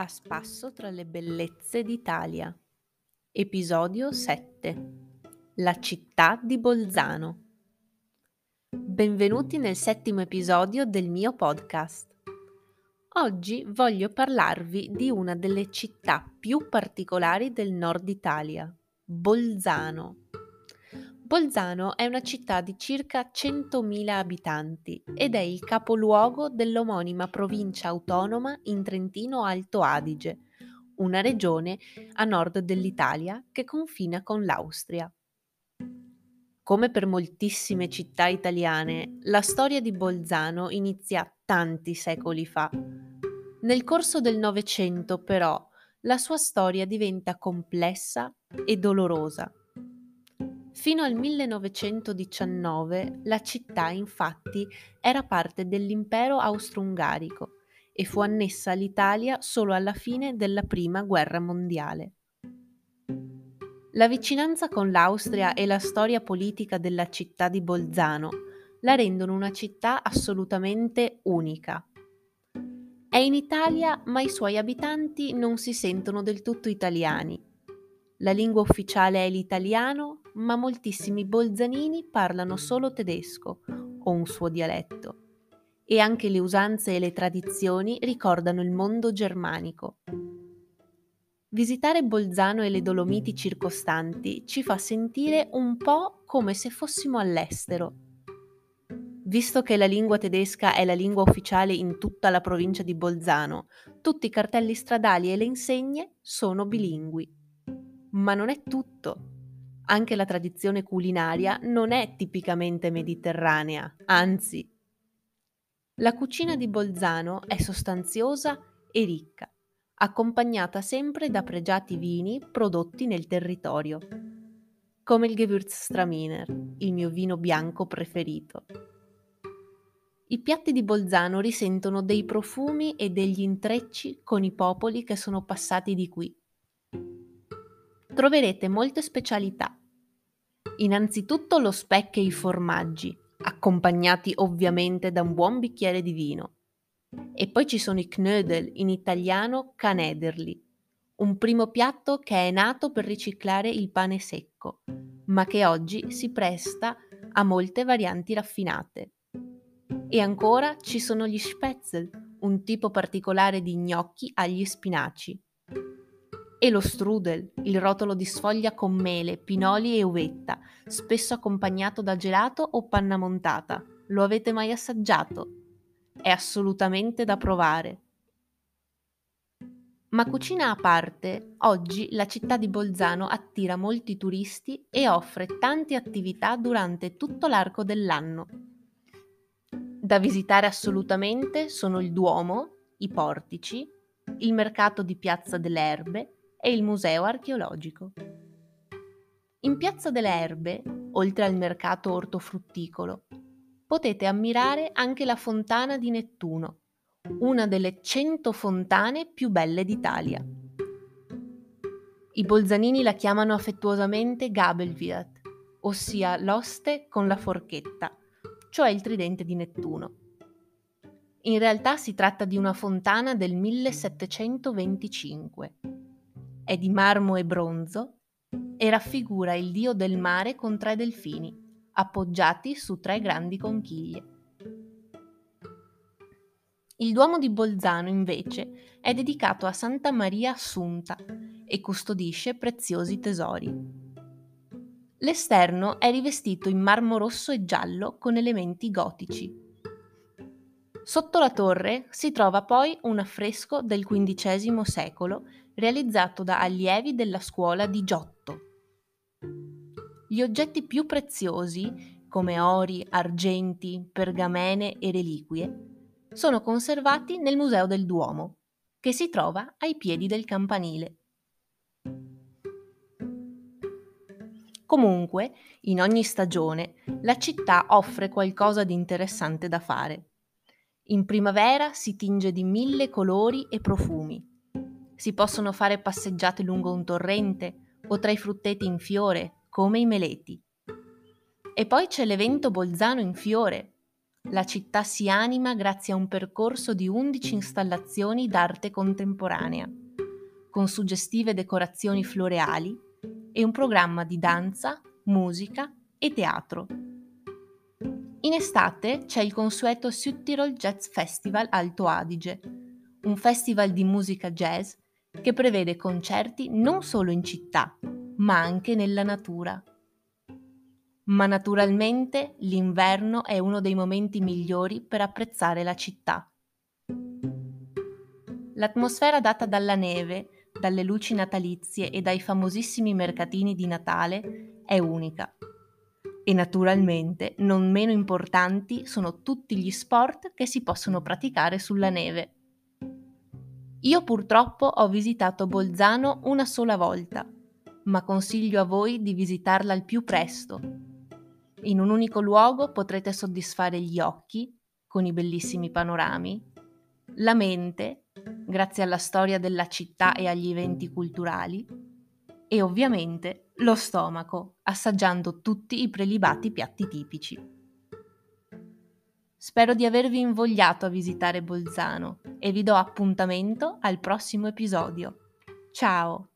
A spasso tra le bellezze d'Italia. Episodio 7. La città di Bolzano. Benvenuti nel settimo episodio del mio podcast. Oggi voglio parlarvi di una delle città più particolari del nord Italia, Bolzano. Bolzano è una città di circa 100.000 abitanti ed è il capoluogo dell'omonima provincia autonoma in Trentino Alto Adige, una regione a nord dell'Italia che confina con l'Austria. Come per moltissime città italiane, la storia di Bolzano inizia tanti secoli fa. Nel corso del Novecento, però, la sua storia diventa complessa e dolorosa Fino al 1919 la città infatti era parte dell'impero austro-ungarico e fu annessa all'Italia solo alla fine della Prima Guerra Mondiale. La vicinanza con l'Austria e la storia politica della città di Bolzano la rendono una città assolutamente unica. È in Italia, ma i suoi abitanti non si sentono del tutto italiani. La lingua ufficiale è l'italiano ma moltissimi bolzanini parlano solo tedesco o un suo dialetto e anche le usanze e le tradizioni ricordano il mondo germanico. Visitare Bolzano e le Dolomiti circostanti ci fa sentire un po' come se fossimo all'estero. Visto che la lingua tedesca è la lingua ufficiale in tutta la provincia di Bolzano, tutti i cartelli stradali e le insegne sono bilingui. Ma non è tutto anche la tradizione culinaria non è tipicamente mediterranea, anzi. La cucina di Bolzano è sostanziosa e ricca, accompagnata sempre da pregiati vini prodotti nel territorio, come il Gewürztraminer, il mio vino bianco preferito. I piatti di Bolzano risentono dei profumi e degli intrecci con i popoli che sono passati di qui. Troverete molte specialità, Innanzitutto lo speck e i formaggi, accompagnati ovviamente da un buon bicchiere di vino. E poi ci sono i knödel, in italiano canederli, un primo piatto che è nato per riciclare il pane secco, ma che oggi si presta a molte varianti raffinate. E ancora ci sono gli spätzle, un tipo particolare di gnocchi agli spinaci e lo strudel, il rotolo di sfoglia con mele, pinoli e uvetta, spesso accompagnato da gelato o panna montata. Lo avete mai assaggiato? È assolutamente da provare. Ma cucina a parte, oggi la città di Bolzano attira molti turisti e offre tante attività durante tutto l'arco dell'anno. Da visitare assolutamente sono il Duomo, i portici, il mercato di Piazza delle Erbe, e il Museo archeologico. In Piazza delle Erbe, oltre al mercato ortofrutticolo, potete ammirare anche la fontana di Nettuno, una delle 100 fontane più belle d'Italia. I bolzanini la chiamano affettuosamente Gabelwirt, ossia l'oste con la forchetta, cioè il tridente di Nettuno. In realtà si tratta di una fontana del 1725 è di marmo e bronzo e raffigura il dio del mare con tre delfini, appoggiati su tre grandi conchiglie. Il Duomo di Bolzano, invece, è dedicato a Santa Maria Assunta e custodisce preziosi tesori. L'esterno è rivestito in marmo rosso e giallo con elementi gotici. Sotto la torre si trova poi un affresco del XV secolo realizzato da allievi della scuola di Giotto. Gli oggetti più preziosi, come ori, argenti, pergamene e reliquie, sono conservati nel Museo del Duomo, che si trova ai piedi del campanile. Comunque, in ogni stagione, la città offre qualcosa di interessante da fare. In primavera si tinge di mille colori e profumi si possono fare passeggiate lungo un torrente o tra i frutteti in fiore, come i meleti. E poi c'è l'evento Bolzano in fiore, la città si anima grazie a un percorso di 11 installazioni d'arte contemporanea, con suggestive decorazioni floreali e un programma di danza, musica e teatro. In estate c'è il consueto Südtirol Jazz Festival Alto Adige, un festival di musica jazz che prevede concerti non solo in città, ma anche nella natura. Ma naturalmente l'inverno è uno dei momenti migliori per apprezzare la città. L'atmosfera data dalla neve, dalle luci natalizie e dai famosissimi mercatini di Natale è unica. E naturalmente non meno importanti sono tutti gli sport che si possono praticare sulla neve. Io purtroppo ho visitato Bolzano una sola volta, ma consiglio a voi di visitarla al più presto. In un unico luogo potrete soddisfare gli occhi, con i bellissimi panorami, la mente, grazie alla storia della città e agli eventi culturali, e ovviamente lo stomaco, assaggiando tutti i prelibati piatti tipici. Spero di avervi invogliato a visitare Bolzano e vi do appuntamento al prossimo episodio. Ciao!